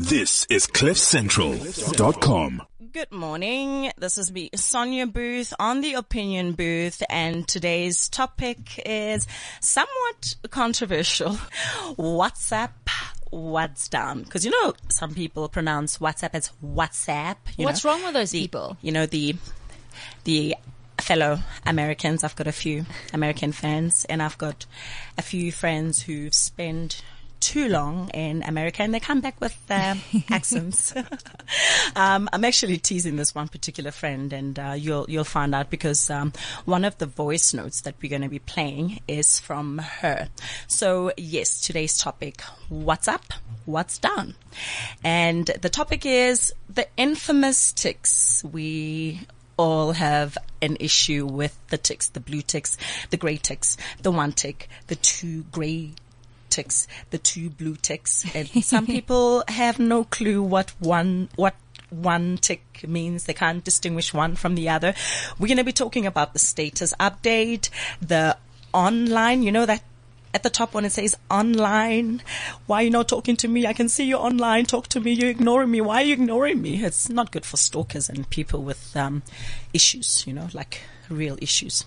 This is CliffCentral.com. Good morning. This is me, Sonia Booth on the Opinion Booth, and today's topic is somewhat controversial. WhatsApp. What's down? Because you know some people pronounce WhatsApp as WhatsApp. You What's know? wrong with those The- people? You know the the fellow Americans. I've got a few American fans, and I've got a few friends who spend too long in America, and they come back with uh, accents. um, I'm actually teasing this one particular friend, and uh, you'll you'll find out because um, one of the voice notes that we're going to be playing is from her. So yes, today's topic: what's up, what's down, and the topic is the infamous ticks. We all have an issue with the ticks, the blue ticks, the grey ticks, the one tick, the two grey ticks, the two blue ticks, and some people have no clue what one, what one tick means. They can't distinguish one from the other. We're going to be talking about the status update, the online, you know, that at the top when it says online, why are you not talking to me? I can see you online. Talk to me. You're ignoring me. Why are you ignoring me? It's not good for stalkers and people with um, issues, you know, like real issues.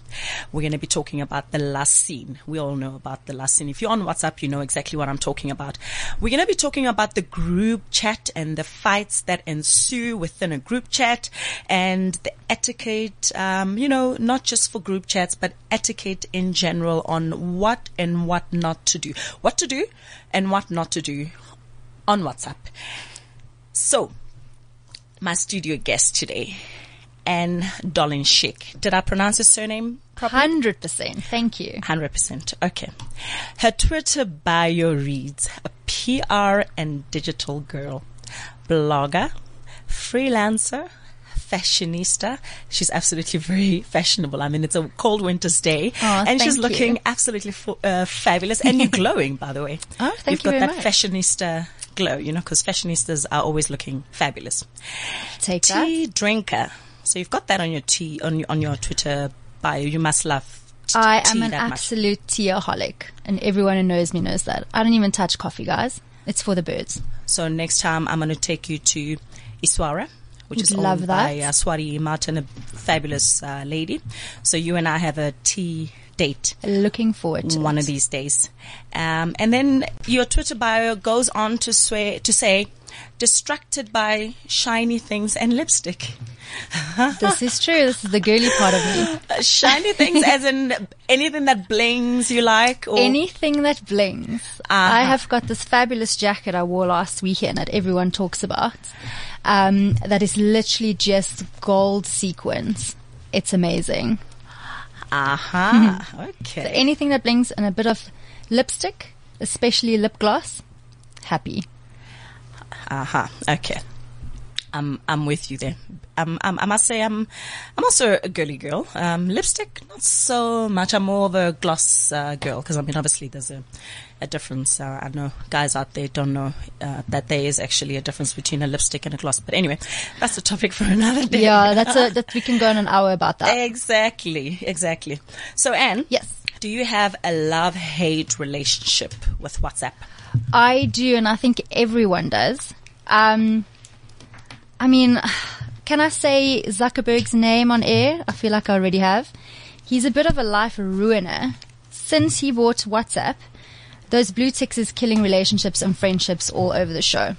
We're going to be talking about the last seen. We all know about the last seen. If you're on WhatsApp, you know exactly what I'm talking about. We're going to be talking about the group chat and the fights that ensue within a group chat and the etiquette, um, you know, not just for group chats, but etiquette in general on what and what not to do. What to do and what not to do on WhatsApp. So, my studio guest today, Anne Dolinschick. Did I pronounce her surname properly? Hundred percent. Thank you. 100%. Okay. Her Twitter bio reads a PR and digital girl, blogger, freelancer, fashionista. She's absolutely very fashionable. I mean, it's a cold winter's day Aw, and she's looking you. absolutely uh, fabulous and you're glowing, by the way. Oh, thank You've got you very that much. fashionista glow, you know, because fashionistas are always looking fabulous. Take that. Tea drinker. So you've got that on your tea, on your, on your Twitter bio. You must love t- I tea am an that much. absolute teaholic, and everyone who knows me knows that. I don't even touch coffee, guys. It's for the birds. So next time I'm going to take you to Iswara, which Would is love owned by that. uh, Swati Martin, a fabulous uh, lady. So you and I have a tea date Looking forward to one it. of these days. Um, and then your Twitter bio goes on to swear, to say, distracted by shiny things and lipstick. This is true. This is the girly part of me. Shiny things as in anything that blings you like or Anything that blings. Uh-huh. I have got this fabulous jacket I wore last weekend that everyone talks about. Um, that is literally just gold sequins. It's amazing. Aha. Okay. Anything that blings and a bit of lipstick, especially lip gloss, happy. Aha. Okay. I'm I'm with you there. Um, um, I must say I'm I'm also a girly girl. Um, lipstick not so much. I'm more of a gloss uh, girl because I mean obviously there's a a difference. Uh, I know guys out there don't know uh, that there is actually a difference between a lipstick and a gloss. But anyway, that's a topic for another day. Yeah, that's a, that we can go on an hour about that. Exactly. Exactly. So Anne. Yes. Do you have a love hate relationship with WhatsApp? I do, and I think everyone does. Um, I mean, can I say Zuckerberg's name on air? I feel like I already have. He's a bit of a life ruiner. Since he bought WhatsApp, those blue ticks is killing relationships and friendships all over the show.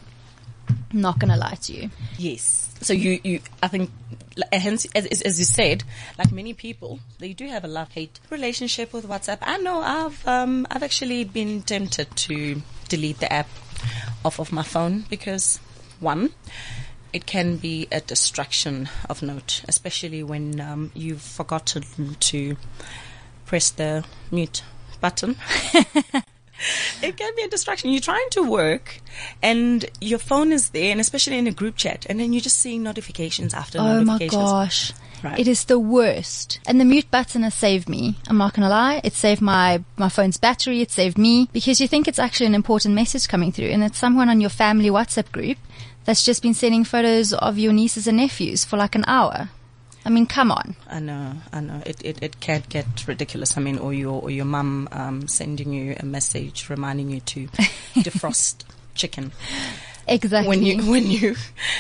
I'm Not gonna lie to you. Yes. So you, you, I think, hence, as, as you said, like many people, they do have a love-hate relationship with WhatsApp. I know I've, um, I've actually been tempted to delete the app off of my phone because one, it can be a distraction of note, especially when um, you've forgotten to press the mute button. it can be a distraction. You're trying to work and your phone is there and especially in a group chat and then you're just seeing notifications after Oh my notifications. gosh. Right. It is the worst. And the mute button has saved me. I'm not gonna lie. It saved my, my phone's battery. It saved me because you think it's actually an important message coming through and it's someone on your family WhatsApp group that's just been sending photos of your nieces and nephews for like an hour. I mean, come on. I know, I know. It, it, it can get ridiculous. I mean, or your, or your mum, um, sending you a message reminding you to defrost chicken. Exactly. when you when you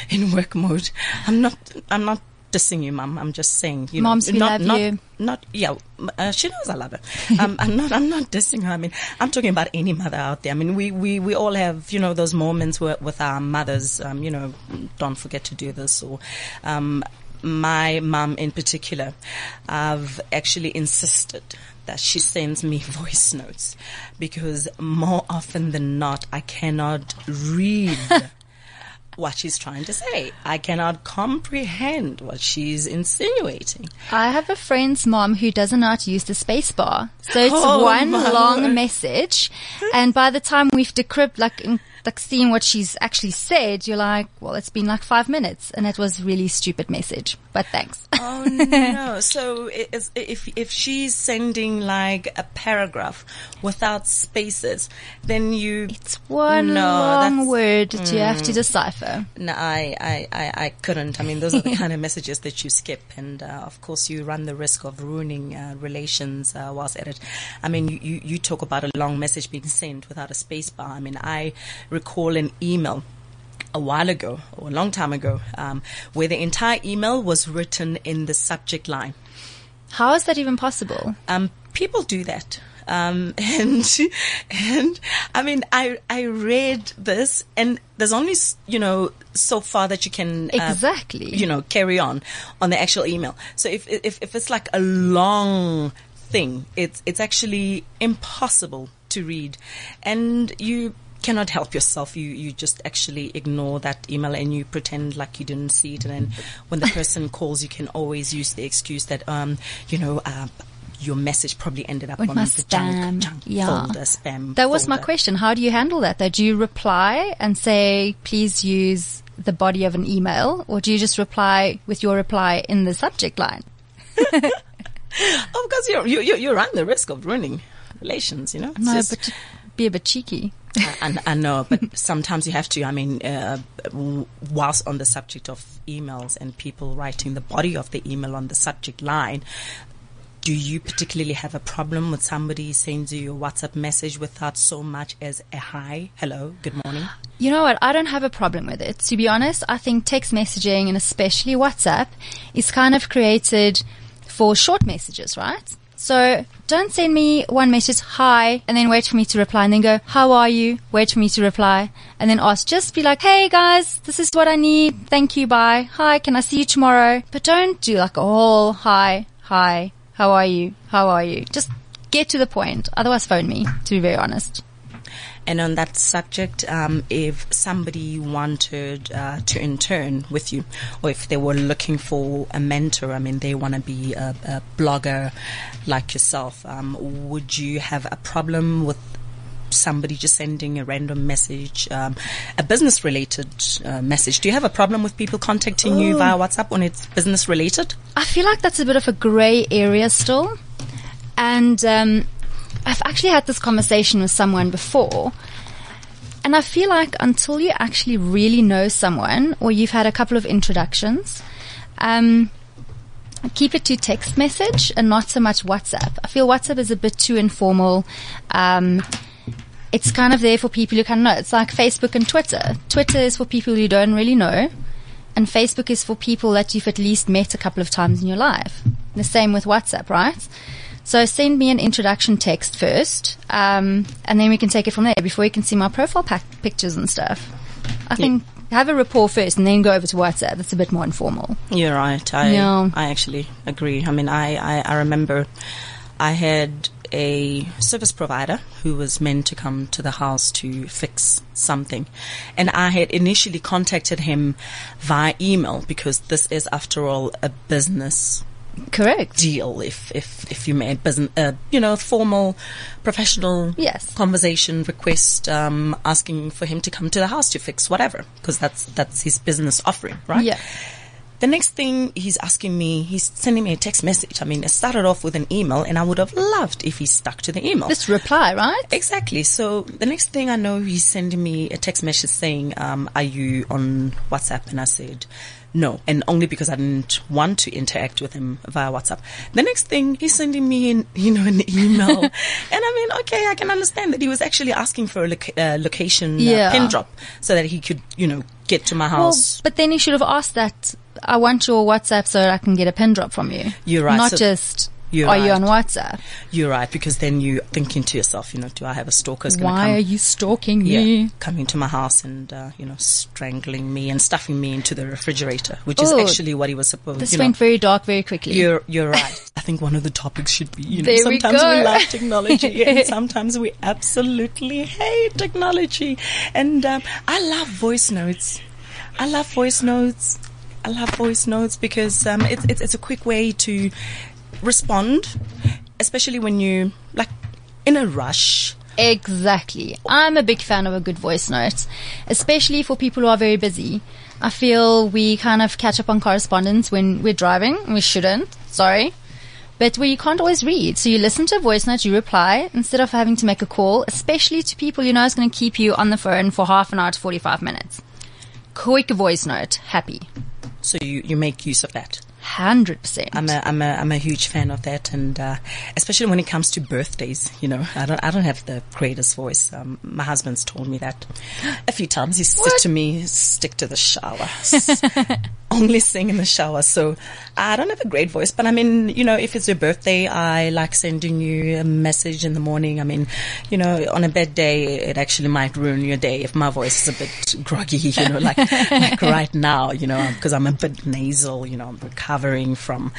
in work mode. I'm not I'm not dissing you, mum. I'm just saying, you Moms, know, not love not you. not yeah. Uh, she knows I love her. um, I'm not I'm not dissing her. I mean, I'm talking about any mother out there. I mean, we we we all have you know those moments where, with our mothers. Um, you know, don't forget to do this or. Um, my mum in particular, I've actually insisted that she sends me voice notes because more often than not, I cannot read what she's trying to say. I cannot comprehend what she's insinuating. I have a friend's mom who how to use the space bar. So it's Oh, one long word. message. And by the time we've decrypted, like, like seeing what she's actually said, you're like, well, it's been like five minutes. And it was really stupid message, but thanks. Oh no! So if if she's sending like a paragraph without spaces, then you It's one No, long word that you have to decipher. No, I, I, I, I couldn't. I mean, those are the kind of messages that you skip, and uh, of course, you run the risk of ruining uh, relations uh, whilst at it. I mean, you, you, you talk about a long message being sent without a space bar. I mean, I recall an email a while ago, or a long time ago, um, where the entire email was written in the subject line. How is that even possible? Um, people do that. Um, and, and I mean, I, I read this and there's only, you know, so far that you can, uh, Exactly. you know, carry on on the actual email. So if, if, if it's like a long thing, it's, it's actually impossible to read and you cannot help yourself. You, you just actually ignore that email and you pretend like you didn't see it. And then when the person calls, you can always use the excuse that, um, you know, uh, your message probably ended up With on the junk, spam. junk Yeah. folder, spam. That was my question. How do you handle that? Though? Do you reply and say, please use the body of an email, or do you just reply with your reply in the subject line? of course, you, you, you run the risk of ruining relations, you know? It's No, just- but be a bit cheeky. I, I know, but sometimes you have to. I mean, uh, whilst on the subject of emails and people writing the body of the email on the subject line, do you particularly have a problem with somebody sends you a WhatsApp message without so much as a hi, hello, good morning? You know what? I don't have a problem with it. To be honest, I think text messaging and especially WhatsApp is kind of created for short messages, right? So don't send me one message, hi, and then wait for me to reply and then go, how are you? Wait for me to reply and then ask, just be like, hey guys, this is what I need. Thank you. Bye. Hi. Can I see you tomorrow? But don't do like a whole hi, hi, how are you? How are you? Just get to the point. Otherwise phone me, to be very honest. And on that subject, um, if somebody wanted uh, to intern with you, or if they were looking for a mentor, I mean, they want to be a, a blogger like yourself, um, would you have a problem with somebody just sending a random message, um, a business related uh, message? Do you have a problem with people contacting you via WhatsApp when it's business related? I feel like that's a bit of a grey area still. And um, I've actually had this conversation with someone before. And I feel like until you actually really know someone or you've had a couple of introductions, um, keep it to text message and not so much WhatsApp. I feel WhatsApp is a bit too informal. Um, it's kind of there for people who kind of know. It's like Facebook and Twitter. Twitter is for people you don't really know and Facebook is for people that you've at least met a couple of times in your life. The same with WhatsApp, right? So send me an introduction text first, um, and then we can take it from there before you can see my profile pictures and stuff. I think have a rapport first and then go over to WhatsApp. That's a bit more informal. You're right. I Yeah. I actually agree. I mean, I, I, I remember I had a service provider who was meant to come to the house to fix something. And I had initially contacted him via email because this is, after all, a business Correct. deal, if if if you may, business, uh, you know, formal, professional Yes. conversation request, um, asking for him to come to the house to fix whatever, because that's that's his business offering, right? Yeah. the next thing he's asking me, he's sending me a text message. I mean, it started off with an email and I would have loved if he stuck to the email. Just reply, right? Exactly. So the next thing I know, he's sending me a text message saying, um, "Are you on WhatsApp?" And I said, "No," and only because I didn't want to interact with him via WhatsApp. The next thing, he's sending me, an, you know, an email, and I mean, okay, I can understand that he was actually asking for a loca- uh, location Yeah. uh, pin drop so that he could, you know, get to my Well, house. but then he should have asked that. I want your WhatsApp so I can get a pin drop from you. You're right. Not So- just. You're are you right. on WhatsApp? You're right because then you're thinking to yourself, you know, do I have a stalker who's Why come? are you stalking yeah, me? coming to my house and uh, you know strangling me and stuffing me into the refrigerator, which is Oh, actually what he was supposed. This you know. went very dark very quickly. You're you're right. I think one of the topics should be you know There sometimes we, go. love technology and sometimes we absolutely hate technology. And um, I love voice notes. I love voice notes. I love voice notes because um, it's, it's it's a quick way to respond, especially when you like in a rush. Exactly. I'm a big fan of a good voice note, especially for people who are very busy. I feel we kind of catch up on correspondence when we're driving. We shouldn't. Sorry. But we can't always read. So you listen to a voice note, you reply instead of having to make a call, especially to people you know is going to keep you on the phone for half an hour to 45 minutes. Quick voice note. Happy. So you, you make use of that. 100%. I'm a I'm a I'm a huge fan of that, and uh, especially when it comes to birthdays. You know, I don't I don't have the greatest voice. Um, my husband's told me that a few times. He said to me, "Stick to the shower, S- only sing in the shower." So I don't have a great voice, but I mean, you know, if it's your birthday, I like sending you a message in the morning. I mean, you know, on a bad day, it actually might ruin your day if my voice is a bit groggy. You know, like like right now, you know, because I'm a bit nasal. You know, I'm recovering from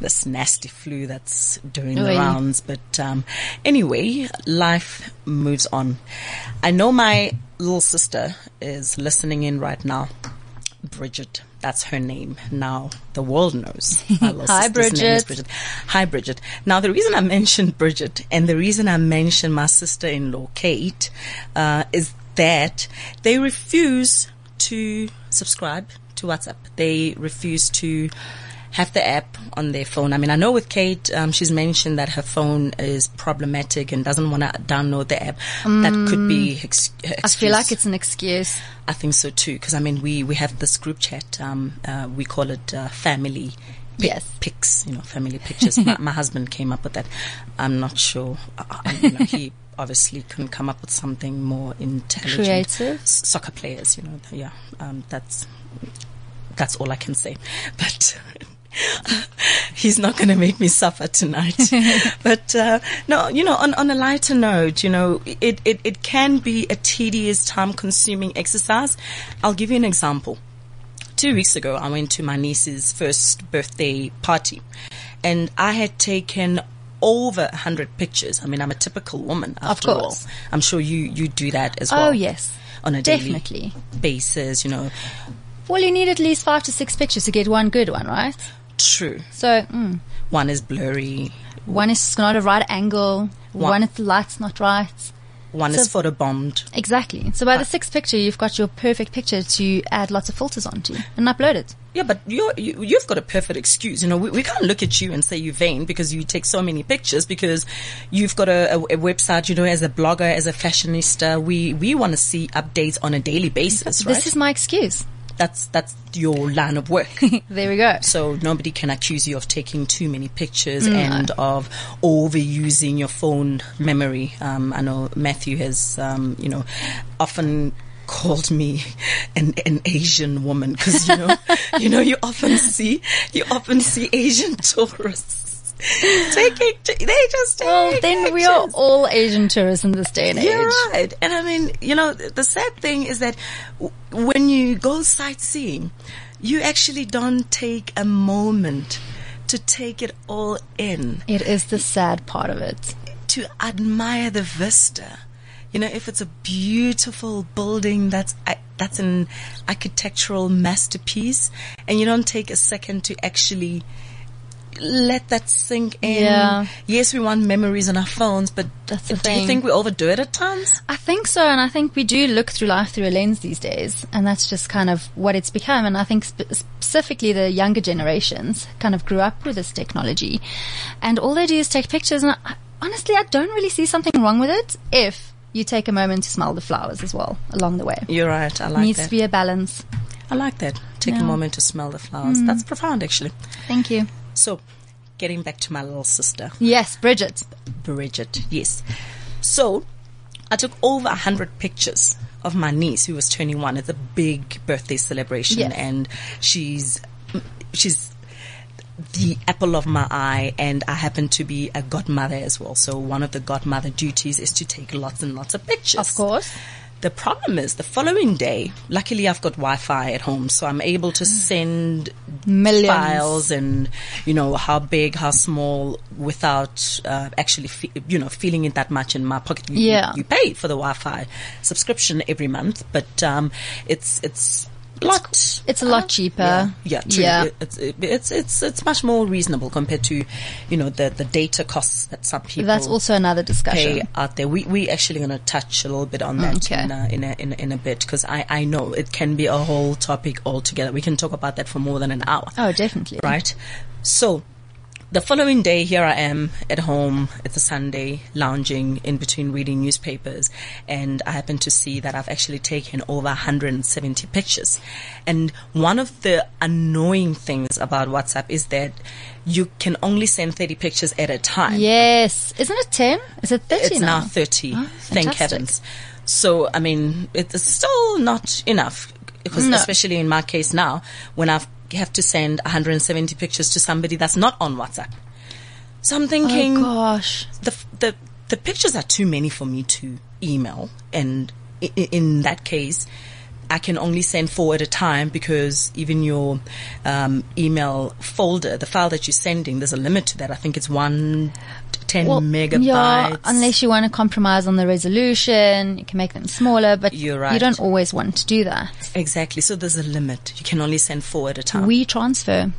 this nasty flu that's doing the rounds. But um, anyway, life moves on. I know my little sister is listening in right now. Bridget, that's her name. Now the world knows. Hi, sister's name is Bridget. Bridget. Hi, Bridget. Now the reason I mentioned Bridget and the reason I mentioned my sister-in-law Kate uh, is that they refuse to subscribe to WhatsApp. They refuse to have the app on their phone. I mean, I know with Kate, um, she's mentioned that her phone is problematic and doesn't want to download the app. that could be ex- Mm. I feel like it's an excuse. I think so too, because I mean, we, we have this group chat. Um, uh, we call it uh, family pic- Yes. pics. You know, family pictures. my, my husband came up with that. I'm not sure. Uh, you know, he obviously couldn't come up with something more intelligent. Creative. S- soccer players. You know, yeah. Um, that's that's all I can say. But. He's not going to make me suffer tonight. but uh, no, you know, on, on a lighter note, you know, it, it, it can be a tedious, time consuming exercise. I'll give you an example. Two weeks ago, I went to my niece's first birthday party and I had taken over a hundred pictures. I mean, I'm a typical woman after course. all. I'm sure you, you do that as well. Oh, yes. On a Definitely. daily basis, you know. Well, you need at least five to six pictures to get one good one, right? True. So, mm, One is blurry. one is not a right angle. One- One, if the light's not right. One So- is photobombed. Exactly. So by the sixth picture, you've got your perfect picture to add lots of filters onto and upload it. Yeah, but you're, you, you've got a perfect excuse. You know, we, we can't look at you and say you're vain because you take so many pictures because you've got a, a, a website, you know, as a blogger, as a fashionista. We, we want to see updates on a daily basis, right? This is my excuse. That's, that's your line of work. There we go. So nobody can accuse you of taking too many pictures and of overusing your phone memory. Um, I know Matthew has, um, you know, often called me an, an Asian woman because you know, you know, you often see, you often see Asian tourists taking, they just take Well, then we are all Asian tourists in this day and age. You're right. And I mean, you know, the sad thing is that w- when you go sightseeing, you actually don't take a moment to take it all in, It is the sad part of it. to admire the vista. You know, if it's a beautiful building that's that's an architectural masterpiece, and you don't take a second to actually let that sink in. Yeah. Yes, we want memories on our phones, but That's the do you think we overdo it at times? I think so, and I think we do look through life through a lens these days, and that's just kind of what it's become. And I think spe- specifically the younger generations kind of grew up with this technology, and all they do is take pictures. And I, honestly, I don't really see something wrong with it if you take a moment to smell the flowers as well along the way. You're right. I like that. it Needs that. to be a balance. I like that. Take a moment to smell the flowers. Mm. That's profound, actually. Thank you. So, getting back to my little sister, Yes, Bridget. Bridget. Yes. So, I took over a hundred pictures of my niece who was turning one. It's a big birthday celebration, Yes. and she's she's the apple of my eye, and I happen to be a godmother as well. So, one of the godmother duties is to take lots and lots of pictures. Of course. The problem is the following day, luckily I've got Wi-Fi at home, so I'm able to send Millions. files and, you know, how big, how small without, uh, actually, fe- you know, feeling it that much in my pocket. You, Yeah. You pay for the Wi-Fi subscription every month, but, um, it's, it's, lot. It's a lot cheaper. Yeah, yeah, true. Yeah. It- It's, it's, it's, it's much more reasonable compared to, you know, the, the data costs that some people That's also another discussion. out there. We we actually going to touch a little bit on that Okay. in, a, in a in a in a bit because I I know it can be a whole topic altogether. We can talk about that for more than an hour, Oh, definitely. right? So. The following day, here I am at home. It's a Sunday, lounging in between reading newspapers, and I happen to see that I've actually taken over 170 pictures. And one of the annoying things about WhatsApp is that you can only send 30 pictures at a time Yes. Isn't it 10? Is it 30 it's now 30 Oh, thank heavens so i mean it's still not enough because No. especially in my case now when i have to send 170 pictures to somebody that's not on whatsapp so i'm thinking Oh, gosh. the the the pictures are too many for me to email, and i- i- in that case, I can only send four at a time because even your um, email folder, the file that you're sending, there's a limit to that. I think it's one ten megabytes. Yeah, unless you want to compromise on the resolution, you can make them smaller, but You're you don't always want to do that. exactly. So there's a limit. You can only send four at a time. WeTransfer.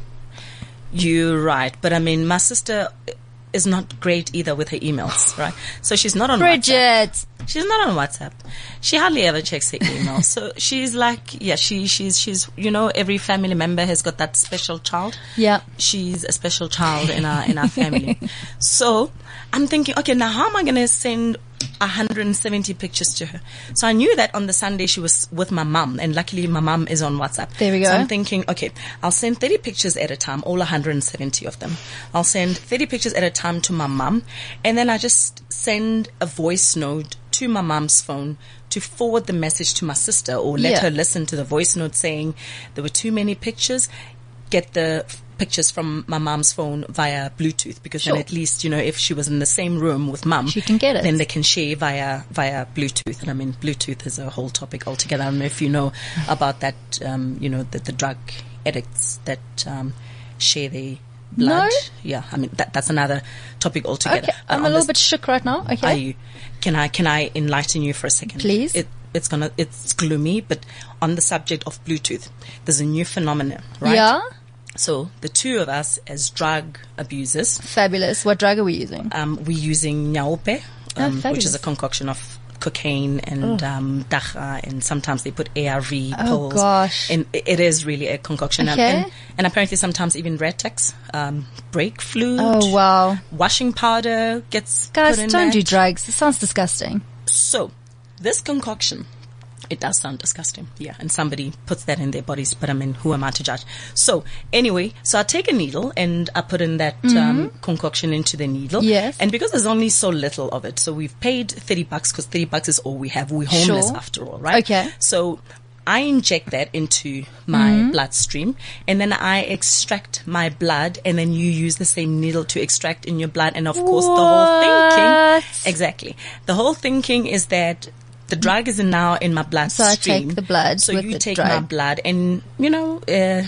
You're right, but I mean, my sister is not great either with her emails, right? So she's not on WhatsApp. Bridget. She's not on WhatsApp. She hardly ever checks her email. so she's like, yeah, she, she's, she's, you know, every family member has got that special child. Yeah. She's a special child in our, in our family. so I'm thinking, okay, now how am I going to send 170 pictures to her? So I knew that on the Sunday she was with my mum and luckily my mum is on WhatsApp. There we So go. I'm thinking, okay, I'll send 30 pictures at a time, all 170 of them. I'll send 30 pictures at a time to my mum, and then I just send a voice note to my mum's phone to forward the message to my sister or let Yeah. her listen to the voice note saying there were too many pictures. Get the pictures from my mom's phone via Bluetooth because Sure. then at least, you know, if she was in the same room with mum, She can get it. Then they can share via, via Bluetooth. And I mean, Bluetooth is a whole topic altogether. I don't know if you know about that, um, you know, the, the drug addicts that, um, share their blood. No. Yeah. I mean, that, that's another topic altogether. Okay. I'm Uh, a little bit shook right now. Okay. are you? Can I can I enlighten you for a second? Please. It, it's gonna it's gloomy, but on the subject of Bluetooth, there's a new phenomenon, right? Yeah. So the two of us as drug abusers, Fabulous. What drug are we using? um, we're using nyaope, Oh, um, which is a concoction of cocaine and um, dagga, and sometimes they put ARV pills. Oh, pills. gosh. And it is really a concoction. And- Okay. And, and apparently sometimes even Ratex, um, brake fluid, Oh, wow. washing powder gets Guys, don't do drugs. It sounds disgusting. So, this concoction, it does sound disgusting. Yeah, and somebody puts that in their bodies, but I mean, who am I to judge? So, anyway, so I take a needle and I put in that um, concoction into the needle. Mm-hmm. Yes. And because there's only so little of it, so we've paid 30 bucks because 30 bucks is all we have. We're homeless Sure. after all, right? Okay. So, I inject that into my Mm-hmm. bloodstream and then I extract my blood and then you use the same needle to extract in your blood and of course the whole thinking Exactly. The whole thinking is that the drug is now in my bloodstream. So I take the blood So with you take my blood, and you know, uh,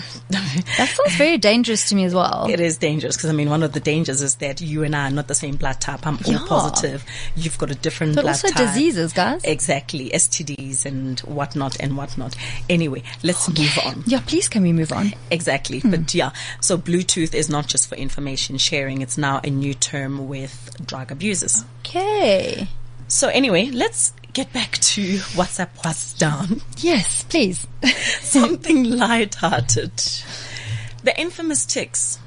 That sounds very dangerous to me as well. it is dangerous because I mean, one of the dangers is that you and I are not the same blood type. I'm Yeah. O positive. You've got a different blood. But blood also type. diseases, guys. Exactly, STDs and whatnot and whatnot. Anyway, let's move on. Yeah, please can we move on? Exactly. Hmm. But yeah, so Bluetooth is not just for information sharing. It's now a new term with drug abusers. Okay. So anyway, let's get back to WhatsApp was down. Yes, please. Something light-hearted. The infamous ticks.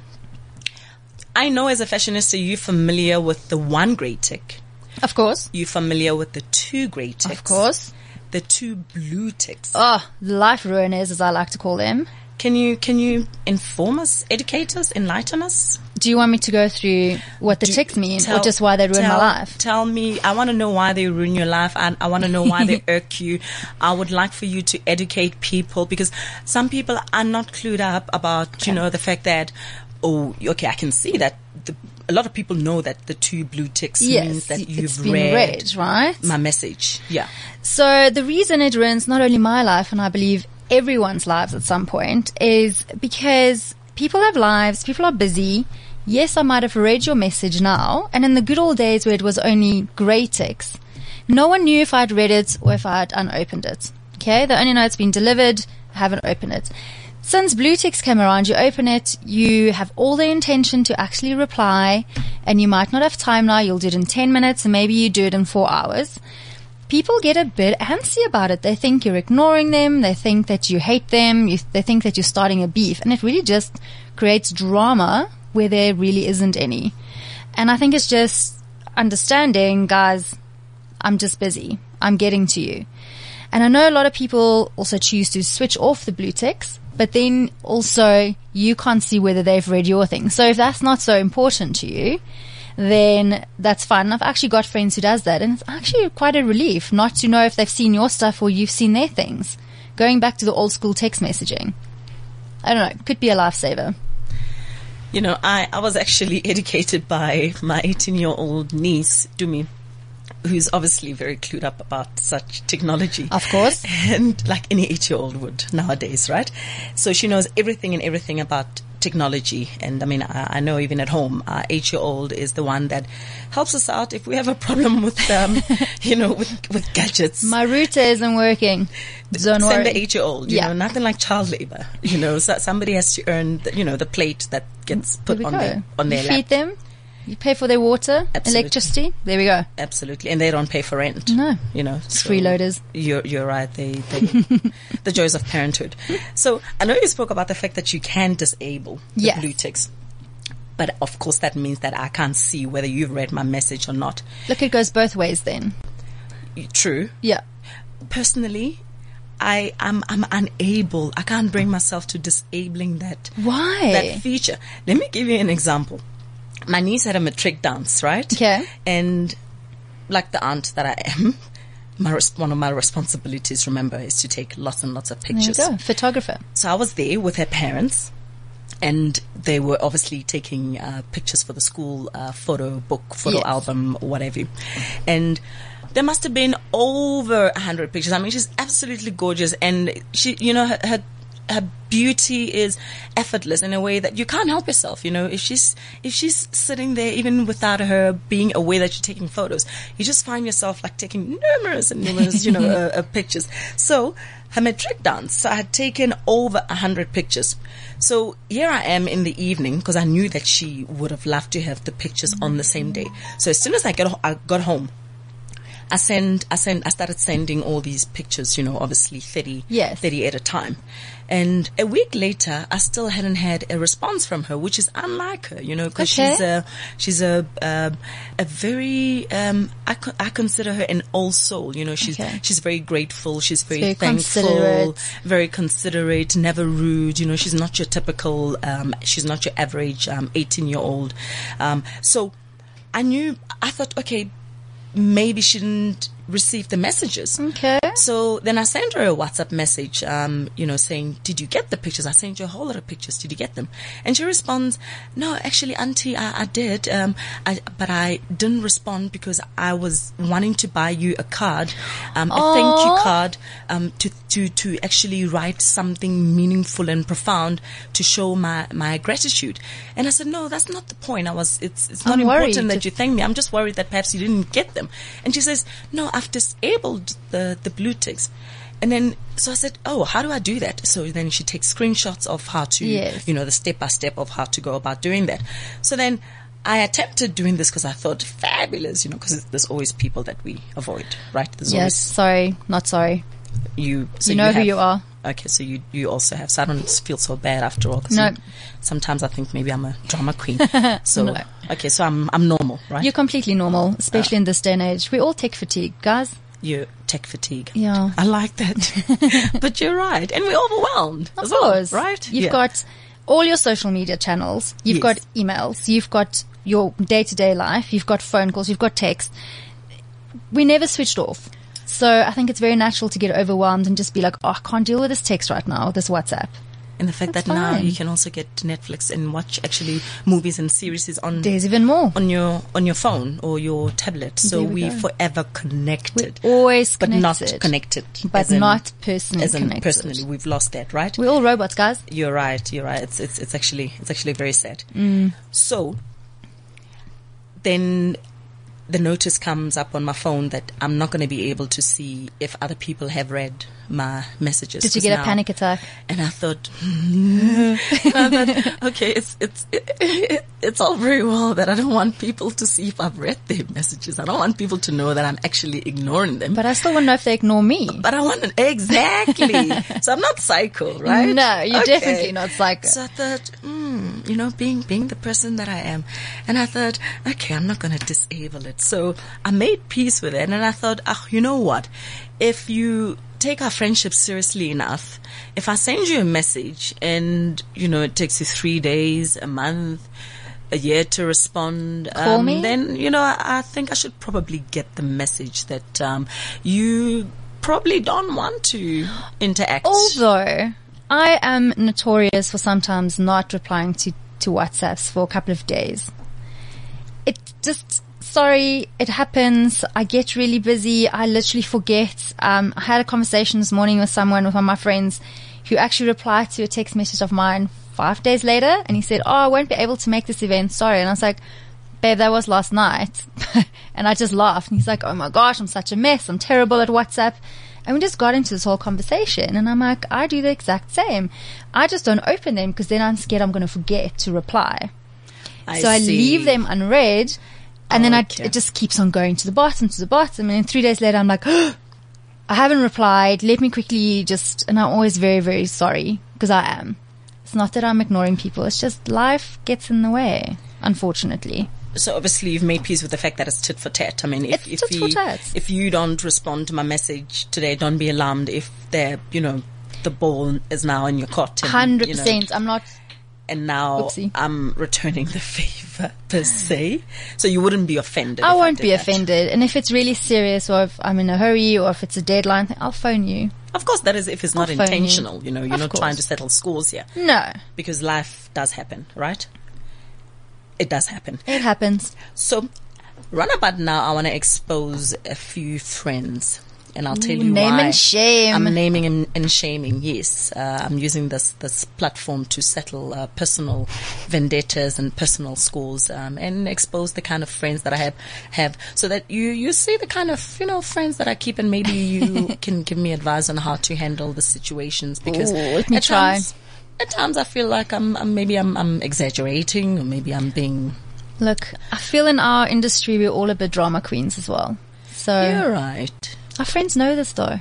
I know as a fashionista, you're familiar with the one grey tick. of course. You're familiar with the two grey ticks. Of course. The two blue ticks. Oh, life ruiners, as I like to call them. Can you can you inform us, educate us, enlighten us? Do you want me to go through what the Do- ticks mean or just why they ruin my life? Tell me. I want to know why they ruin your life, and I want to know why they irk you. I would like for you to educate people because some people are not clued up about you know the fact that oh okay I can see that the, a lot of people know that the two blue ticks means that you've read, read, right? my message. Yeah. So the reason it ruins not only my life and I believe everyone's lives at some point is because people have lives, people are busy. Yes, I might have read your message now, and in the good old days where it was only grey ticks, no one knew if I'd read it or if I'd unopened it. Okay, they only know it's been delivered, haven't opened it. Since blue ticks came around, you open it, you have all the intention to actually reply, and you might not have time now, you'll do it in 10 minutes, and maybe you do it in 4 hours people get a bit antsy about it. They think you're ignoring them. They think that you hate them. You, they think that you're starting a beef. And it really just creates drama where there really isn't any. And I think it's just understanding, guys, I'm just busy. I'm getting to you. And I know a lot of people also choose to switch off the blue ticks, but then also you can't see whether they've read your thing. So if that's not so important to you, then that's fine. And I've actually got friends who does that and it's actually quite a relief not to know if they've seen your stuff or you've seen their things. Going back to the old school text messaging. I don't know, could be a lifesaver. You know, I, I was actually educated by my 18 year old niece, Dumi, who's obviously very clued up about such technology. Of course. And like any eight year old would nowadays, right? So she knows everything and everything about technology. And I mean, I, I know even at home, our eight year old is the one that helps us out if we have a problem with, um, you know, with, with gadgets. My router isn't working. Don't Send worry. the eight year old, you Yeah. know, nothing like child labor. You know, so somebody has to earn, the, you know, the plate that gets put on go. their, on their you lap. feed them. You pay for their water, Absolutely. electricity. There we go. Absolutely, and they don't pay for rent. No. you know, so freeloaders. You're you're right. They, they the joys of parenthood. So I know you spoke about the fact that you can disable the Yes. blue ticks, but of course that means that I can't see whether you've read my message or not. Look, it goes both ways then. True. Yeah. Personally, I am I'm unable. I can't bring myself to disabling that Why? that feature. Let me give you an example. My niece had a matric dance, right? Okay. And like the aunt that I am, my res- one of my responsibilities, remember, is to take lots and lots of there you pictures. go. Photographer. So I was there with her parents, and they were obviously taking uh, pictures for the school uh, photo book, photo Yes. album, whatever. And there must have been over a hundred pictures. I mean, she's absolutely gorgeous, and she, you know, her. her her beauty is effortless in a way that you can't help yourself. You know, if she's if she's sitting there, even without her being aware that you're taking photos, you just find yourself like taking numerous and numerous, you know, uh, uh, pictures. So her matric dance, so I had taken over a hundred pictures. So here I am in the evening because I knew that she would have loved to have the pictures on the same day. So as soon as I got I got home, I send, I send, I started sending all these pictures, you know, obviously 30, Yes. 30 at a time. And a week later, I still hadn't had a response from her, which is unlike her, you know, because Okay. she's a, she's a, um a very, um, I, co- I consider her an old soul, you know, she's, Okay. she's very grateful, she's very, very thankful, considerate. very considerate, never rude, you know, she's not your typical, um, she's not your average, um, 18 year old. Um, so I knew, I thought, okay, maybe she didn't receive the messages. Okay. So then I sent her a WhatsApp message, um, you know, saying, did you get the pictures? I sent you a whole lot of pictures. Did you get them? And she responds, no, actually, auntie, I, I did. Um, I, but I didn't respond because I was wanting to buy you a card, um, a thank you card, um, to, to, to actually write something meaningful and profound to show my, my gratitude. And I said, no, that's not the point. I was, it's, it's not I'm worried. important that you thank me. I'm just worried that perhaps you didn't get them. And she says, no, I've disabled the, the blue ticks. And then, so I said, oh, how do I do that? So then she takes screenshots of how to, Yes. you know, the step by step of how to go about doing that. So then I attempted doing this because I thought fabulous, you know, because there's always people that we avoid, right? There's Yes. Sorry. Not sorry. you. So You know who have- you are. Okay, so you you also have. So I don't feel so bad after all. 'cause No. you- sometimes I think maybe I'm a drama queen. So No. okay, so I'm I'm normal, right? You're completely normal, especially ah. in this day and age. We all take fatigue, guys. You tech fatigue. Yeah. I like that. but you're right. And we're overwhelmed. Of as well, course. right? You've Yeah. got all your social media channels. You've Yes. got emails. You've got your day to day life. You've got phone calls. You've got text. We never switched off. So I think it's very natural to get overwhelmed and just be like, oh, I can't deal with this text right now, this WhatsApp. And the fact That's that now you can also get Netflix and watch actually movies and series on There's even more. on your on your phone or your tablet. So we are forever connected. Always but connected. not connected. But in- not personally as in connected. personally. We've lost that, right? We're all robots, guys. You're right. You're right. It's it's it's actually it's actually very sad. Mm. So then the notice comes up on my phone that I'm not going to be able to see if other people have read my messages. Did you get a panic attack? And I thought. And I thought, okay, it's it's it, it's all very well that I don't want people to see if I've read their messages. I don't want people to know that I'm actually ignoring them. But I still want to know if they ignore me. But I want exactly. so I'm not psycho, right? No, you're Okay. definitely not psycho. So I thought, mm, you know, being being the person that I am, and I thought, okay, I'm not going to disable it. So I made peace with it, and I thought, ah, you know what? If you take our friendship seriously enough, if I send you a message and you know it takes you three days, a month. A year to respond. Um? Then you know, I, I think I should probably get the message that um, you probably don't want to interact. Although I am notorious for sometimes not replying to, to WhatsApps for a couple of days. It just, sorry, it happens. I get really busy. I literally forget. Um, I had a conversation this morning with someone, with one of my friends, who actually replied to a text message of mine five days later and he said, Oh, I won't be able to make this event. Sorry. And I was like, babe, that was last night. and I just laughed. And he's like, oh my gosh, I'm such a mess. I'm terrible at WhatsApp. And we just got into this whole conversation. And I'm like, I do the exact same. I just don't open them because then I'm scared I'm going to forget to reply. I so I leave them unread. And then I, it just keeps on going to the bottom, to the bottom. And then three days later, I'm like, I haven't replied. Let me quickly just, and I'm always very, very sorry because I am. It's not that I'm ignoring people. It's just life gets in the way, unfortunately. So obviously you've made peace with the fact that it's tit for tat. I mean, if if tit for you tat. if you don't respond to my message today, don't be alarmed if they're you know the ball is now in your court. Hundred you know, percent. I'm not. And now Oopsie. I'm returning the favor per se. So you wouldn't be offended. I won't did be that. offended. And if it's really serious, or if I'm in a hurry, or if it's a deadline, thing, I'll phone you. Of course, that is if it's not phone you. intentional. You know, you're Of not trying to settle scores here No, because life does happen, right? It does happen. it happens. So, runabout now, I want to expose a few friends, and I'll tell you name why. and shame. I'm naming and, and shaming. Yes, uh, I'm using this this platform to settle uh, personal vendettas and personal scores, um, and expose the kind of friends that I have have, so that you you see the kind of you know friends that I keep, and maybe you can give me advice on how to handle the situations because Ooh, let me at try. times. At times, I feel like I'm, I'm maybe I'm, I'm exaggerating, or maybe I'm being Look, I feel in our industry we're all a bit drama queens as well. So You're right. Our friends know this though.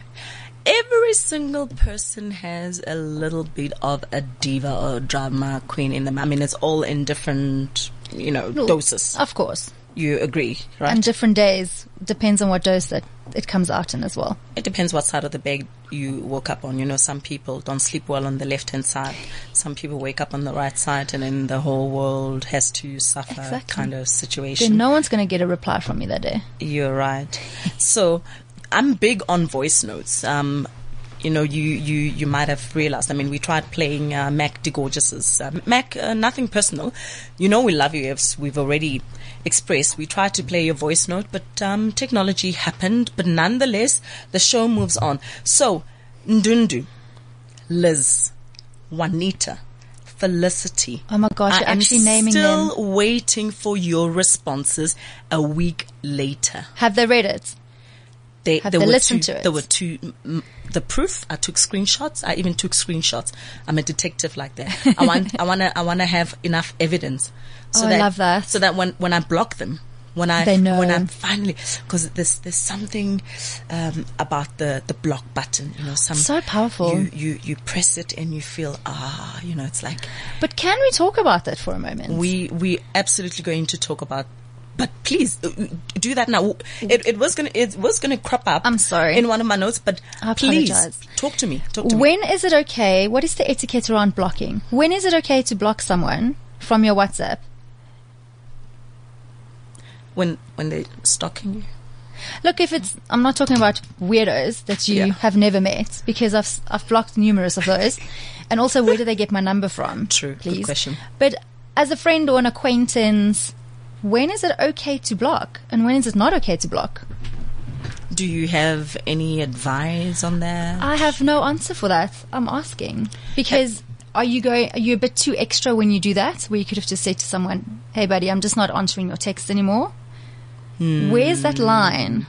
Every single person has a little bit of a diva or drama queen in them. I mean, it's all in different, you know, doses. Of course. You agree, right? And different days depends on what dose that it comes out in as well. it depends what side of the bed you woke up on. You know, some people don't sleep well on the left hand side. Some people wake up on the right side, and then the whole world has to suffer Exactly. kind of Then situation. no one's going to get a reply from me that day. You're right. So I'm big on voice notes. Um, you know, you, you, you might have realized. I mean, we tried playing uh, Mac DeGorgeous's uh, Mac. Uh, nothing personal. You know, we love you. As we've already expressed. We tried to play your voice note, but um, technology happened. But nonetheless, the show moves on. So, Ndundu, Liz, Juanita, Felicity. Oh my gosh, I you're actually naming still them. waiting for your responses a week later. Have they read it? They, Have there they were listened two, to it? There were two. mm, The proof. I took screenshots. I even took screenshots. I'm a detective like that. I want. I want to. I want to have enough evidence. So Oh, I that, love that. So that when when I block them, when I They know. when I'm finally because there's there's something um, about the the block button. You know, some So powerful. You you you press it and you feel ah. You know, it's like But can we talk about that for a moment? we we absolutely going to talk about. But please uh, do that now. It, it was gonna it was gonna crop up. I'm sorry. in one of my notes, but I please apologize. talk to me. Talk to me. When is it okay? What is the etiquette around blocking? When is it okay to block someone from your WhatsApp? When when they stalking you. Look, if it's, I'm not talking about weirdos that you Yeah. have never met because I've, I've blocked numerous of those. And also, where do they get my number from? True. Good Please. question. But as a friend or an acquaintance, when is it okay to block and when is it not okay to block? Do you have any advice on that? I have no answer for that. I'm asking because are you going? Are you a bit too extra when you do that? Where you could have just said to someone, "Hey, buddy, I'm just not answering your text anymore." Hmm. Where's that line?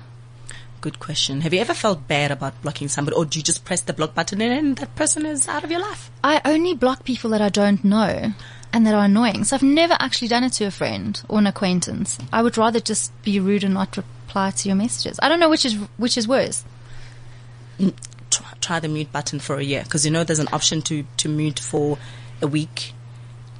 Good question. Have you ever felt bad about blocking somebody, or do you just press the block button and that person is out of your life? I only block people that I don't know and that are annoying. So I've never actually done it to a friend or an acquaintance. I would rather just be rude and not reply to your messages. I don't know which is which is worse. Try, try the mute button for a year because you know there's an option to to mute for a week,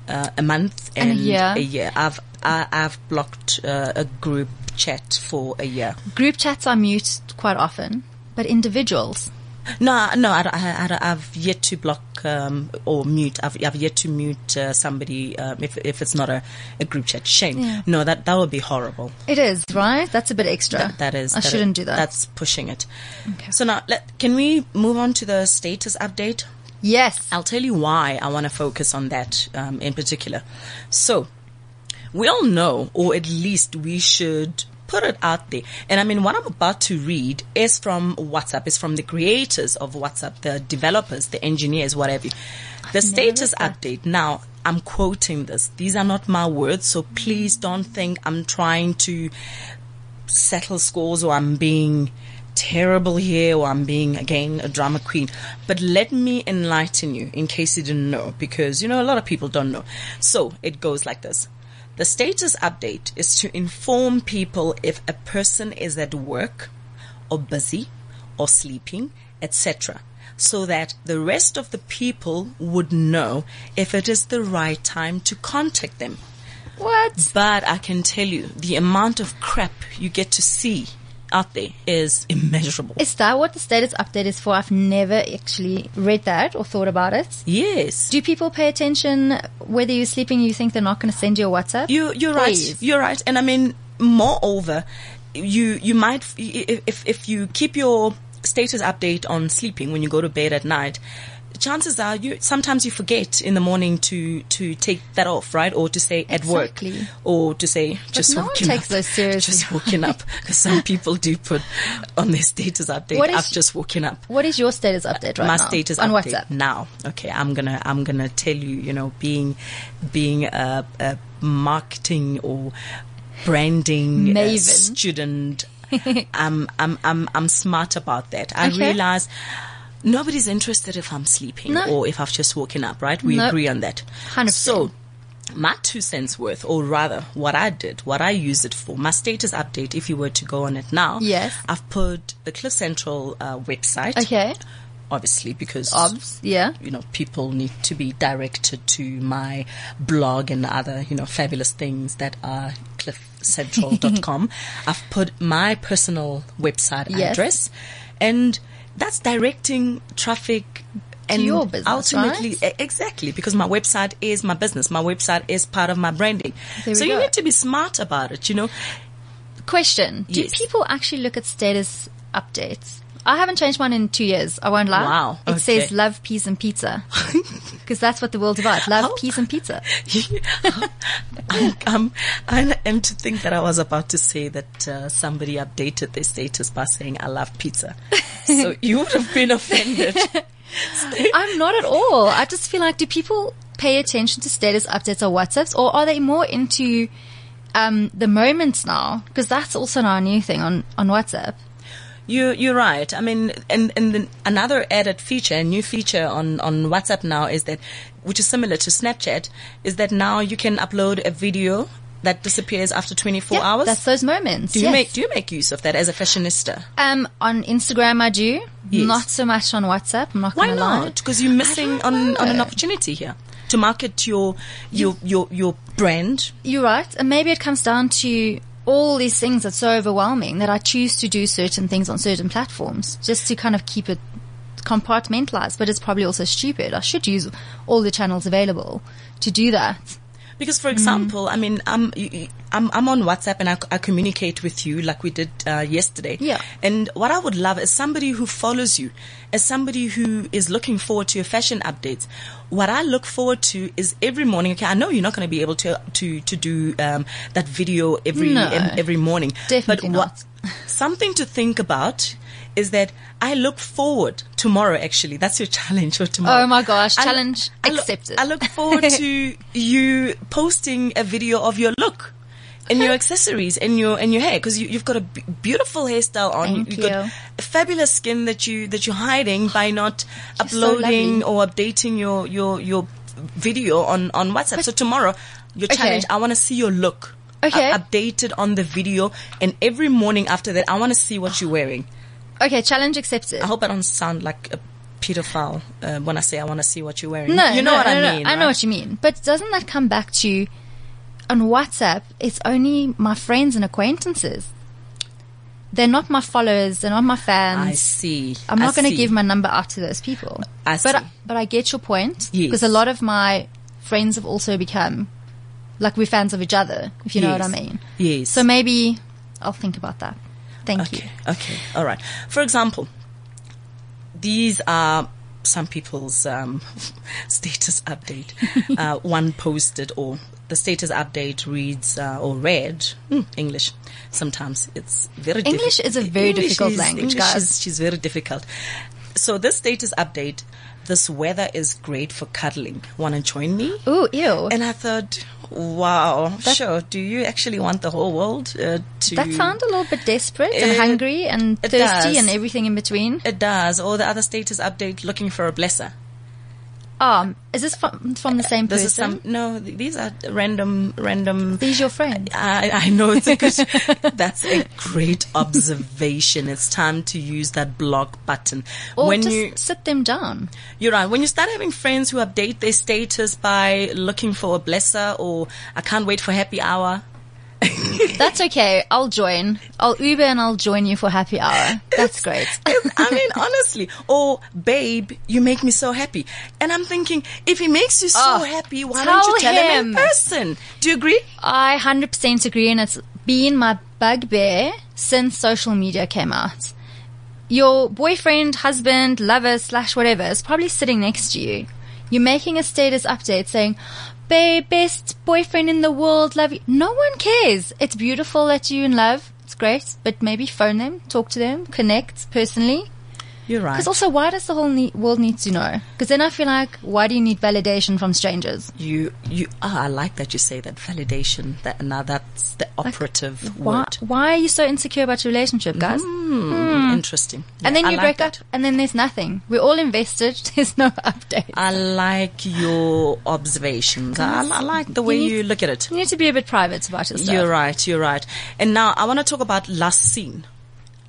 uh, a month, And a year. A year. I've I, I've blocked uh, a group chat for a year. Group chats I mute quite often, but individuals. No, no, I, I, have yet to block um, or mute. I've, I've yet to mute uh, somebody um, if if it's not a, a group chat. Shame. Yeah. No, that that would be horrible. It is right. That's a bit extra. That, that is. I that shouldn't is- do that. That's pushing it. Okay. So now, let, can we move on to the status update? yes. I'll tell you why I want to focus on that um, in particular. So, we all know, or at least we should put it out there. And I mean, what I'm about to read is from WhatsApp, is from the creators of WhatsApp, the developers, the engineers, whatever. The status update. Now, I'm quoting this. These are not my words, so please don't think I'm trying to settle scores or I'm being terrible here or I'm being again a drama queen. But let me enlighten you in case you didn't know because you know a lot of people don't know. So it goes like this. The status update is to inform people if a person is at work or busy or sleeping, etc. So that the rest of the people would know if it is the right time to contact them. What? But I can tell you, the amount of crap you get to see out there is immeasurable. Is that what the status update is for? I've never actually read that or thought about it. yes. Do people pay attention whether you're sleeping? You think they're not going to send you a WhatsApp? You, you're Please. right. You're right. And I mean, moreover, you, you might, if, if, if you keep your status update on sleeping when you go to bed at night, chances are you, sometimes you forget in the morning to, to take that off, right? Or to say at work. Or to say just no one woken takes up. those seriously. Just woken up. Because some people do put on their status update, What is- I've just woken up. what is your status update right my now? status on update WhatsApp. now. Okay, I'm gonna I'm gonna tell you. You know, being being a, a marketing or branding Maven. student, I'm I'm I'm I'm smart about that. I Okay. realize. Nobody's interested if I'm sleeping No. or if I've just woken up, right? We No. agree on that. 100%. So, my two cents worth, or rather, what I did, what I used it for, my status update, if you were to go on it now, Yes. I've put the Cliff Central uh, website Okay. obviously because Obs. Yeah. you know people need to be directed to my blog and other you know fabulous things that are cliffcentral.com i've put my personal website Yes. address and that's directing traffic and your business, ultimately right? exactly because my website is my business my website is part of my branding so you need to be smart about it you know Question: Do Yes. people actually look at status updates. I haven't changed mine in two years. I won't lie. Wow, It okay. says love, peace, and pizza. Because that's what the world's about. Love, How- peace, and pizza. I'm, I'm, I am to think that I was about to say that uh, somebody updated their status by saying "I love pizza," so you would have been offended. I'm not at all. I just feel like, do people pay attention to status updates or WhatsApps, or are they more into um, the moments now? Because that's also now a new thing on, on WhatsApp. You you're right. I mean, and and then another added feature, a new feature on on WhatsApp now is that, which is similar to Snapchat, is that now you can upload a video that disappears after 24 Yeah, hours. That's those moments. do you yes. make do you make use of that as a fashionista? Um, on Instagram, I do. Yes. Not so much on WhatsApp. I'm not Why not? Because you're missing on, on an opportunity here to market your your your your brand. You're right. And maybe it comes down to all these things that's so overwhelming that I choose to do certain things on certain platforms just to kind of keep it compartmentalized. But it's probably also stupid. I should use all the channels available to do that. Because, for example, I mean, I'm, I'm, I'm on WhatsApp and I, I communicate with you like we did uh, yesterday. Yeah. And what I would love is somebody who follows you, as somebody who is looking forward to your fashion updates. What I look forward to is every morning. Okay, I know you're not going to be able to to to do um, that video every No. every morning. Definitely but what, something to think about is that I look forward tomorrow. Actually, that's your challenge for tomorrow. Oh my gosh, I- challenge I look- accepted. I look forward to you posting a video of your look. And your accessories and your and your hair because you, you've got a b- beautiful hairstyle on. Thank you've got you. a fabulous skin that you that you're hiding by not so uploading lovely. or updating your your your video on on WhatsApp. so tomorrow, your Okay. challenge. I want to see your look. Okay. uh, updated on the video, and every morning after that, I want to see what you're wearing. Okay, challenge accepted. I hope I don't sound like a pedophile uh, when I say I want to see what you're wearing. No, you know no, what no, I no, mean. I know what you mean. But doesn't that come back to on WhatsApp? It's only my friends and acquaintances. They're not my followers. They're not my fans. I see. I'm not going to give my number out to those people. I But see. but I get your point Yes. because a lot of my friends have also become like we're fans of each other. If you know what I mean. Yes. So maybe I'll think about that. Thank you. Okay. Okay. All right. For example, these are some people's um, status update. uh, one posted, or the status update reads uh, or read hmm, English. Sometimes it's very difficult. English diffi- is a very English difficult is- language, English guys. is- she's very difficult. So this status update, this weather is great for cuddling. Want to join me? Ooh, ew. And I thought, wow, sure. Do you actually want the whole world uh, to? that sounds a little bit desperate and hungry and thirsty does. and everything in between. It does. Or the other status update looking for a blesser. Um, is this from, from the same This person? is some, no, these are random, random. These your friends? I, I know it's a good, that's a great observation. It's time to use that block button. Or when just you, sit them down. you're right. When you start having friends who update their status by looking for a blesser or I can't wait for happy hour. That's okay. I'll join. I'll Uber and I'll join you for happy hour. That's great. I mean, honestly. oh, babe, you make me so happy. And I'm thinking, if he makes you so Oh, happy, why don't you tell tell him in person? Do you agree? I 100% agree and it's been my bugbear since social media came out. Your boyfriend, husband, lover, slash whatever is probably sitting next to you. You're making a status update saying, babe, best boyfriend in the world, love you. No one cares. It's beautiful that you're in love. It's great, but maybe phone them, talk to them, connect personally. You're right. Because also, why does the whole ne- world need to know? Because then I feel like, why do you need validation from strangers? You, you, ah, I like that you say that validation. That now that's the operative Why, word. why are you so insecure about your relationship, guys? Hmm, Interesting. And then you like break that. up, and then there's nothing. We're all invested. There's no update. I like your observations. I, I like the way need- you look at it. you need to be a bit private about yourself. You're right. You're right. And now I want to talk about last seen.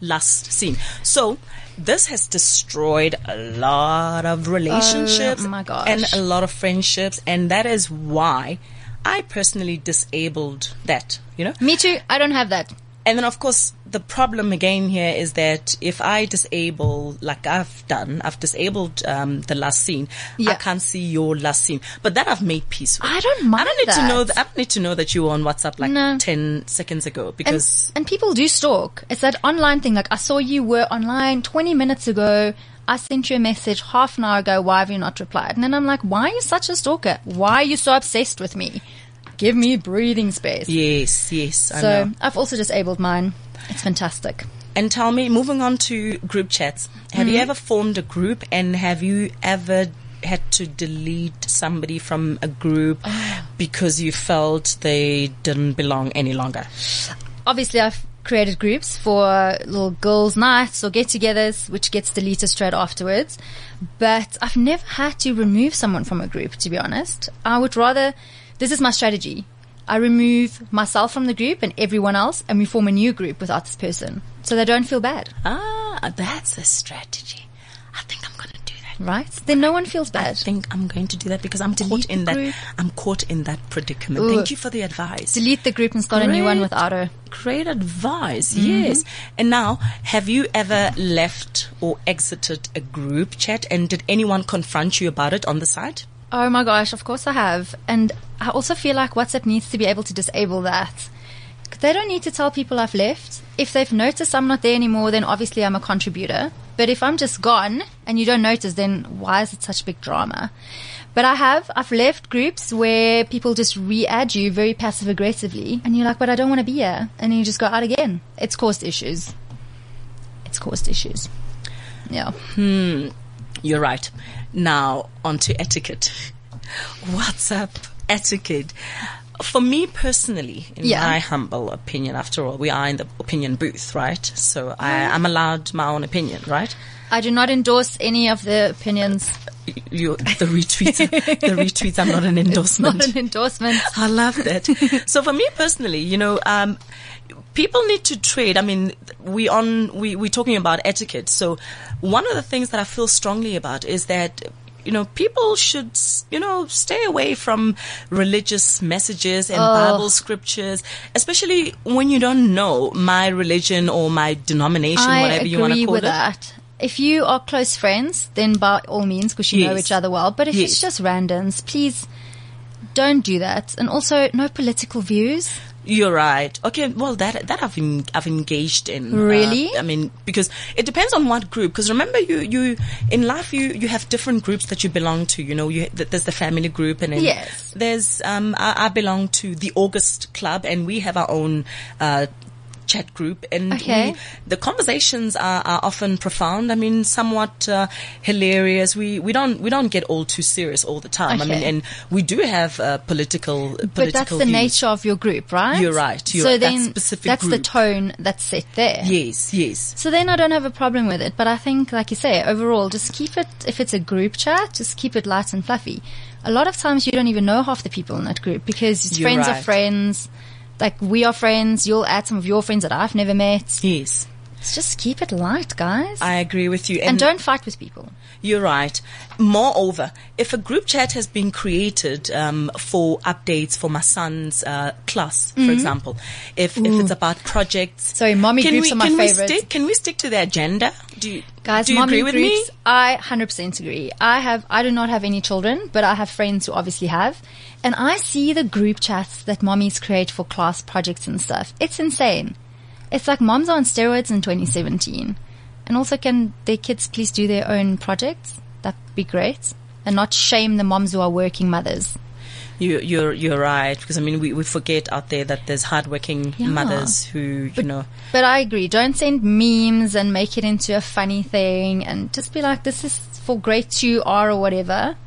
Last seen. So this has destroyed a lot of relationships Oh and a lot of friendships, and that is why I personally disabled that. You know, Me too. I don't have that. And then of course the problem again here is that if I disable, like I've done, I've disabled, um, the last seen. Yeah. I can't see your last seen, but that I've made peace with. I don't mind. I don't need to know that. that. I don't need to know that you were on WhatsApp like No. 10 seconds ago And, because and people do stalk. It's that online thing. Like I saw you were online 20 minutes ago. I sent you a message half an hour ago. Why have you not replied? And then I'm like, why are you such a stalker? Why are you so obsessed with me? Give me breathing space. yes, yes, I so. I've also disabled mine. It's fantastic. And tell me, moving on to group chats, have Mm-hmm. you ever formed a group and have you ever had to delete somebody from a group Oh. because you felt they didn't belong any longer? Obviously, I've created groups for little girls' nights or get-togethers, which gets deleted straight afterwards. But I've never had to remove someone from a group, to be honest. I would rather, this is my strategy. I remove myself from the group and everyone else and we form a new group without this person. So they don't feel bad, Ah, that's a strategy. I think I'm going to do that. right? Then no one feels bad. I think I'm going to do that because I'm Delete caught in that. group. I'm caught in that predicament. Ooh. Thank you for the advice. Delete the group and start a new one Great. without her. Great advice. Mm-hmm. Yes. And now, have you ever left or exited a group chat and did anyone confront you about it on the side? Oh my gosh, of course I have. And I also feel like WhatsApp needs to be able to disable that. They don't need to tell people I've left. If they've noticed I'm not there anymore, then obviously I'm a contributor. But if I'm just gone and you don't notice, then why is it such big drama? But I have, I've left groups where people just re-add you very passive aggressively and you're like, but I don't want to be here. And you just go out again. It's caused issues. It's caused issues. Yeah. Hmm. You're right. Now, onto etiquette. WhatsApp, etiquette. For me personally, in Yeah. my humble opinion, after all, we are in the opinion booth, right? So I, I'm allowed my own opinion, right? I do not endorse any of the opinions. You, the retweets, the retweets are not an endorsement. Not an endorsement. I love that. so for me personally, you know, um, people need to trade. I mean, we on we we're talking about etiquette. So one of the things that I feel strongly about is that. You know, people should, you know, stay away from religious messages and Bible scriptures, especially when you don't know my religion or my denomination, I whatever you want to call with it. that. If you are close friends, then by all means, because you know each other well. But if Yes. it's just randoms, please don't do that. And also, no political views. You're right. Okay, well that that I've en- I've engaged in. uh, Really? I mean, because it depends on what group. Because remember, you you in life you you have different groups that you belong to. You know, you there's the family group, and then Yes. there's um I, I belong to the August Club, and we have our own uh chat group, and Okay. we, the conversations are, are often profound. I mean, somewhat uh, hilarious. We we don't we don't get all too serious all the time. I mean, and we do have uh, political political. But that's the views. nature of your group, right? You're right, you're so right. That then specific that's the tone that's set there. Yes, yes. So then I don't have a problem with it. But I think, like you say, overall, just keep it, if it's a group chat, just keep it light and fluffy. A lot of times you don't even know half the people in that group because friends are friends. Like we are friends. You'll add some of your friends that I've never met. Yes. Let's just keep it light, guys. I agree with you. and don't fight with people. You're right. Moreover, if a group chat has been created um, for updates for my son's uh, class, for example, if, if it's about projects, Mm-hmm. Sorry, mommy can groups we, are my can favorites. We stick, can we stick to the agenda? Do you, Guys, do you agree with groups, me? I 100% agree. I have, I do not have any children, but I have friends who obviously have. And I see the group chats that mommies create for class projects and stuff. It's insane. It's like moms are on steroids in 2017. And also can their kids please do their own projects? That'd be great. And not shame the moms who are working mothers. You, you're you're right because I mean we, we forget out there that there's hardworking Yeah. mothers who you know But I agree. Don't send memes and make it into a funny thing and just be like, this is for grade two R or whatever.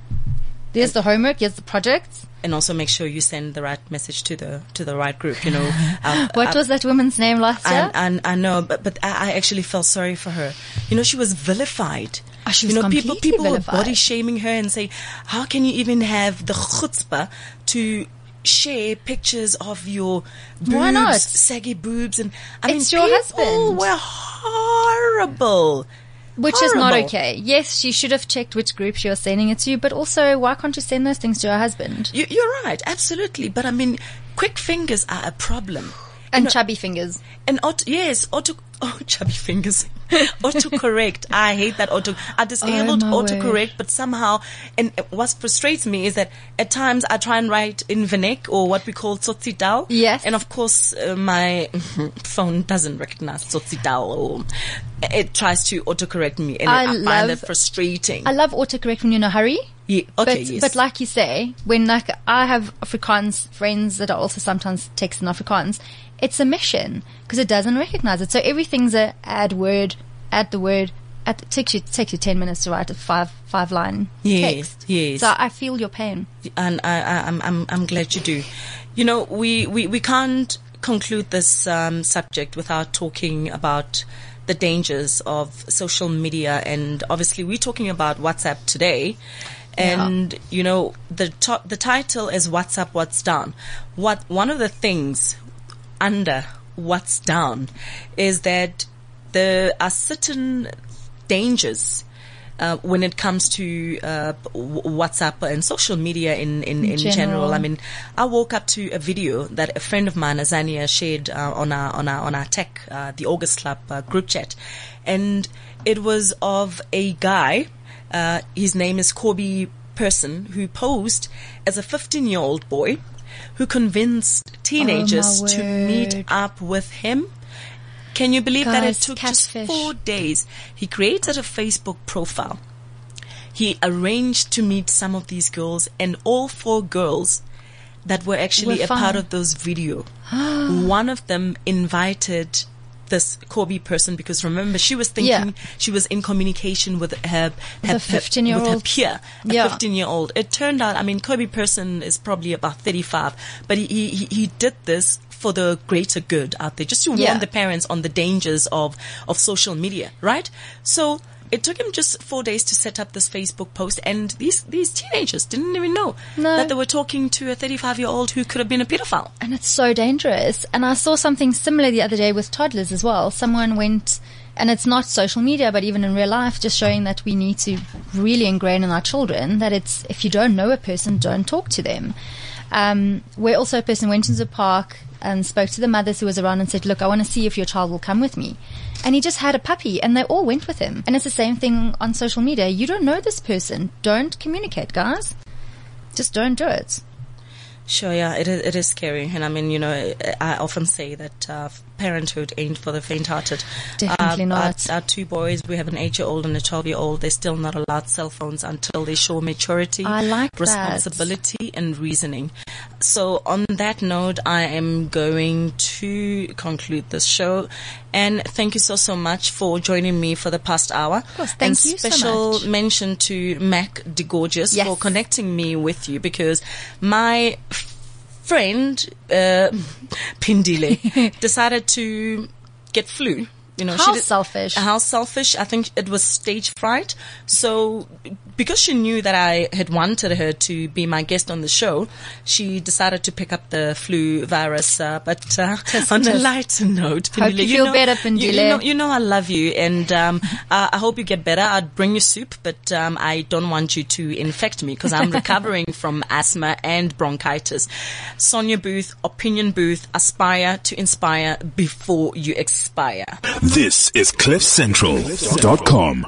There's the homework. Here's the projects. and also make sure you send the right message to the to the right group. You know, uh, What uh, was that woman's name last year? and, and I know, but but I, I actually felt sorry for her. You know, she was vilified. Oh, she you was know, people people were body shaming her and say, "How can you even have the chutzpah to?" Share pictures of your boobs, Why not? saggy boobs, and I It's mean, your people husband. were horrible. Which is not okay. Yes, she should have checked which group she was sending it to, but also why can't you send those things to her husband? You, you're right, absolutely. But I mean, quick fingers are a problem. And chubby fingers. And auto, yes, auto, oh, chubby fingers. autocorrect. I hate that auto. I disabled Oh, word. autocorrect, but somehow, and what frustrates me is that at times I try and write in Venek or what we call Tsotsitaal. Yes. And of course, uh, my phone doesn't recognize Tsotsitaal or it tries to autocorrect me and I I, find love- it frustrating. I love autocorrect when you're in a hurry. yeah, okay, but, yes. but like you say, when like I have Afrikaans friends that are also sometimes text in Afrikaans, it's a mission because it doesn't recognize it. So everything's a add word, add the word. At, it takes you it takes you ten minutes to write a five five line Yes, text. yes. So I feel your pain. and I, I, I'm, I'm, I'm glad you do. You know, we, we, we can't conclude this um, subject without talking about the dangers of social media, and obviously we're talking about WhatsApp today. And you know the top, the title is WhatsApp What's Down." What one of the things under "What's Down" is that there are certain dangers uh, when it comes to uh, WhatsApp and social media in, in, in general. general. I mean, I woke up to a video that a friend of mine, Azania, shared uh, on our on our on our tech, uh, the August Club uh, group chat, and it was of a guy. Uh, his name is Coby Persin, who posed as a 15 year old boy who convinced oh, teenagers to meet up with him. Can you believe that it took catfish. just four days? He created a Facebook profile. He arranged to meet some of these girls and all four girls that were actually Were a part of those video. One of them invited this Coby Persin because remember she was thinking Yeah. she was in communication with her, her, her- 15-year-old. with her peer, a Yeah. 15 year old. It turned out, I mean, Coby Persin is probably about 35, but he, he, he did this for the greater good out there, just to warn Yeah. the parents on the dangers of, of social media, right? So it took him just four days to set up this Facebook post and these, these teenagers didn't even know No. that they were talking to a 35 year old who could have been a pedophile. And it's so dangerous. And I saw something similar the other day with toddlers as well. Someone went, and it's not social media, but even in real life, just showing that we need to really ingrain in our children that it's, if you don't know a person, don't talk to them. Um, where also a person went into the park and spoke to the mothers who was around and said, look, I want to see if your child will come with me. And he just had a puppy and they all went with him. And it's the same thing on social media. You don't know this person. Don't communicate, guys. Just don't do it. Sure, yeah, it is, it is scary. And I mean, you know, I often say that uh, parenthood ain't for the faint-hearted. Definitely Uh, not. Our, our two boys, we have an eight-year-old and a 12-year-old. They're still not allowed cell phones until they show maturity, I like that. responsibility, and reasoning. So on that note, I am going to conclude this show. And thank you so, so much for joining me for the past hour. Of course, thank and you so special much. mention to Mac DeGorgeous Yes. for connecting me with you because my friend uh, Pindile decided to get flu. You know, How did- selfish. How selfish! I think it was stage fright. So, because she knew that I had wanted her to be my guest on the show, she decided to pick up the flu virus. Uh, but uh, on a lighter note, Hope Pindile, you feel know, better, you- You, Pindile. know, you know I love you, and um, I, I hope you get better. I'd bring you soup, but um, I don't want you to infect me because I'm recovering from asthma and bronchitis. Sonia Booth, Opinion Booth, aspire to inspire before you expire. This is CliffCentral.com.